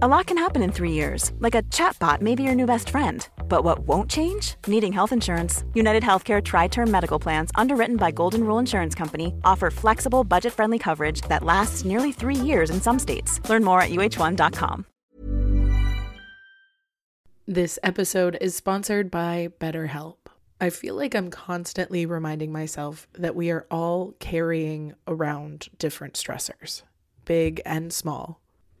A lot can happen in three years, like a chatbot may be your new best friend. But what won't change? Needing health insurance. United Healthcare Tri Term Medical Plans, underwritten by Golden Rule Insurance Company, offer flexible, budget friendly coverage that lasts nearly three years in some states. Learn more at uh1.com. This episode is sponsored by BetterHelp. I feel like I'm constantly reminding myself that we are all carrying around different stressors, big and small.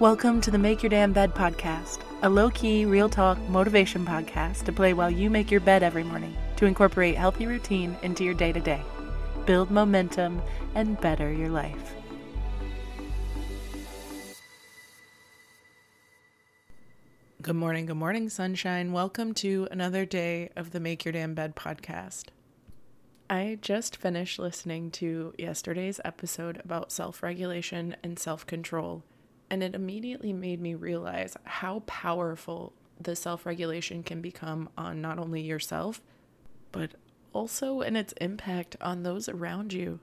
Welcome to the Make Your Damn Bed podcast, a low key, real talk motivation podcast to play while you make your bed every morning to incorporate healthy routine into your day to day, build momentum, and better your life. Good morning, good morning, sunshine. Welcome to another day of the Make Your Damn Bed podcast. I just finished listening to yesterday's episode about self regulation and self control and it immediately made me realize how powerful the self regulation can become on not only yourself, but also in its impact on those around you.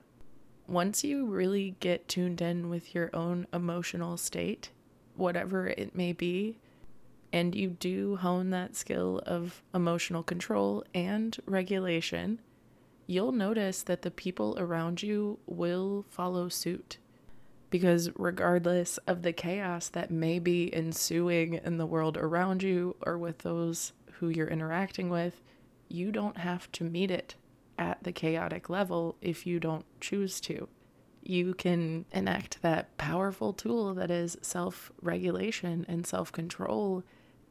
Once you really get tuned in with your own emotional state, whatever it may be, and you do hone that skill of emotional control and regulation, you'll notice that the people around you will follow suit because regardless of the chaos that may be ensuing in the world around you or with those who you're interacting with, you don't have to meet it at the chaotic level if you don't choose to. You can enact that powerful tool that is self regulation and self control,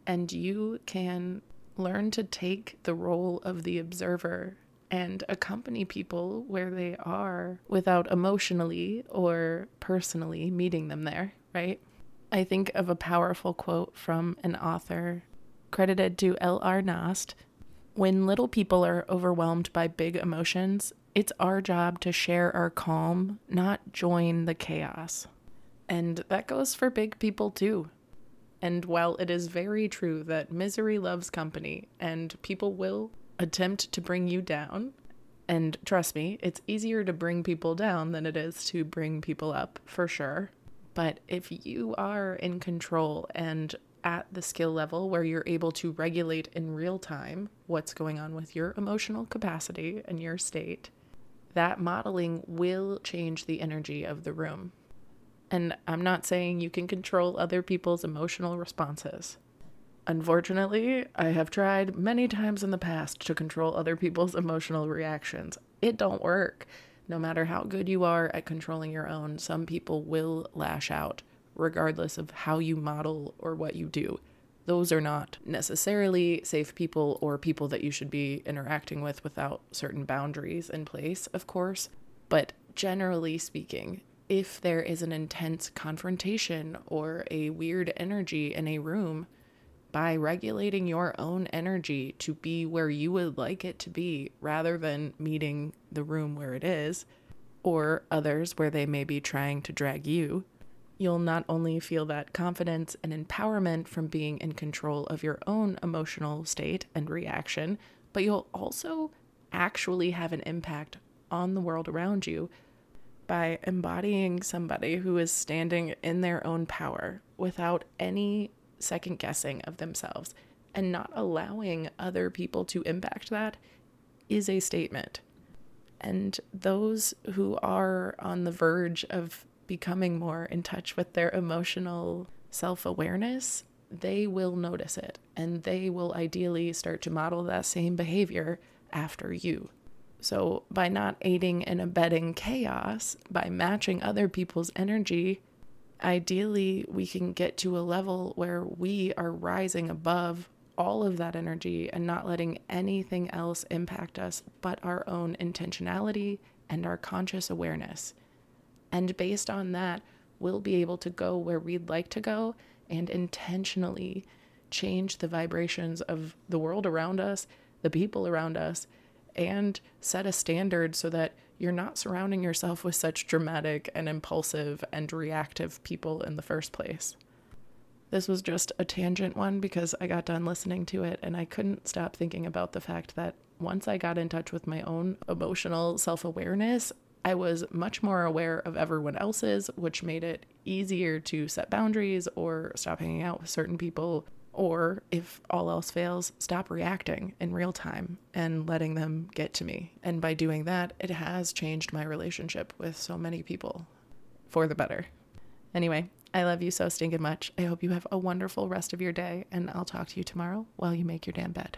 and you can learn to take the role of the observer and accompany people where they are without emotionally or personally meeting them there, right? I think of a powerful quote from an author credited to L.R. Knost When little people are overwhelmed by big emotions, it's our job to share our calm, not join the chaos. And that goes for big people too. And while it is very true that misery loves company and people will attempt to bring you down. And trust me, it's easier to bring people down than it is to bring people up, for sure. But if you are in control and at the skill level where you're able to regulate in real time what's going on with your emotional capacity and your state, that modeling will change the energy of the room. And I'm not saying you can control other people's emotional responses. Unfortunately, I have tried many times in the past to control other people's emotional reactions. It don't work. No matter how good you are at controlling your own, some people will lash out, regardless of how you model or what you do. Those are not necessarily safe people or people that you should be interacting with without certain boundaries in place, of course. But generally speaking, if there is an intense confrontation or a weird energy in a room, by regulating your own energy to be where you would like it to be rather than meeting the room where it is or others where they may be trying to drag you, You'll not only feel that confidence and empowerment from being in control of your own emotional state and reaction, but you'll also actually have an impact on the world around you by embodying somebody who is standing in their own power without any second guessing of themselves and not allowing other people to impact that is a statement. And those who are on the verge of becoming more in touch with their emotional self awareness, they will notice it and they will ideally start to model that same behavior after you. So, by not aiding and abetting chaos, by matching other people's energy, ideally we can get to a level where we are rising above all of that energy and not letting anything else impact us but our own intentionality and our conscious awareness. And based on that, we'll be able to go where we'd like to go and intentionally change the vibrations of the world around us, the people around us, and set a standard so that you're not surrounding yourself with such dramatic and impulsive and reactive people in the first place. This was just a tangent one because I got done listening to it and I couldn't stop thinking about the fact that once I got in touch with my own emotional self awareness, I was much more aware of everyone else's, which made it easier to set boundaries or stop hanging out with certain people or if all else fails, stop reacting in real time and letting them get to me. And by doing that, it has changed my relationship with so many people for the better. Anyway, I love you so stinking much. I hope you have a wonderful rest of your day, and I'll talk to you tomorrow while you make your damn bed.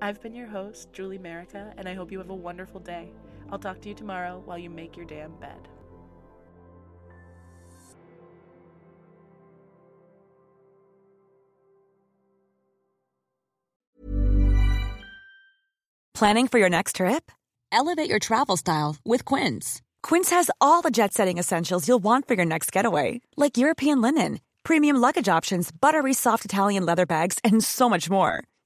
I've been your host, Julie Merica, and I hope you have a wonderful day. I'll talk to you tomorrow while you make your damn bed. Planning for your next trip? Elevate your travel style with Quince. Quince has all the jet setting essentials you'll want for your next getaway, like European linen, premium luggage options, buttery soft Italian leather bags, and so much more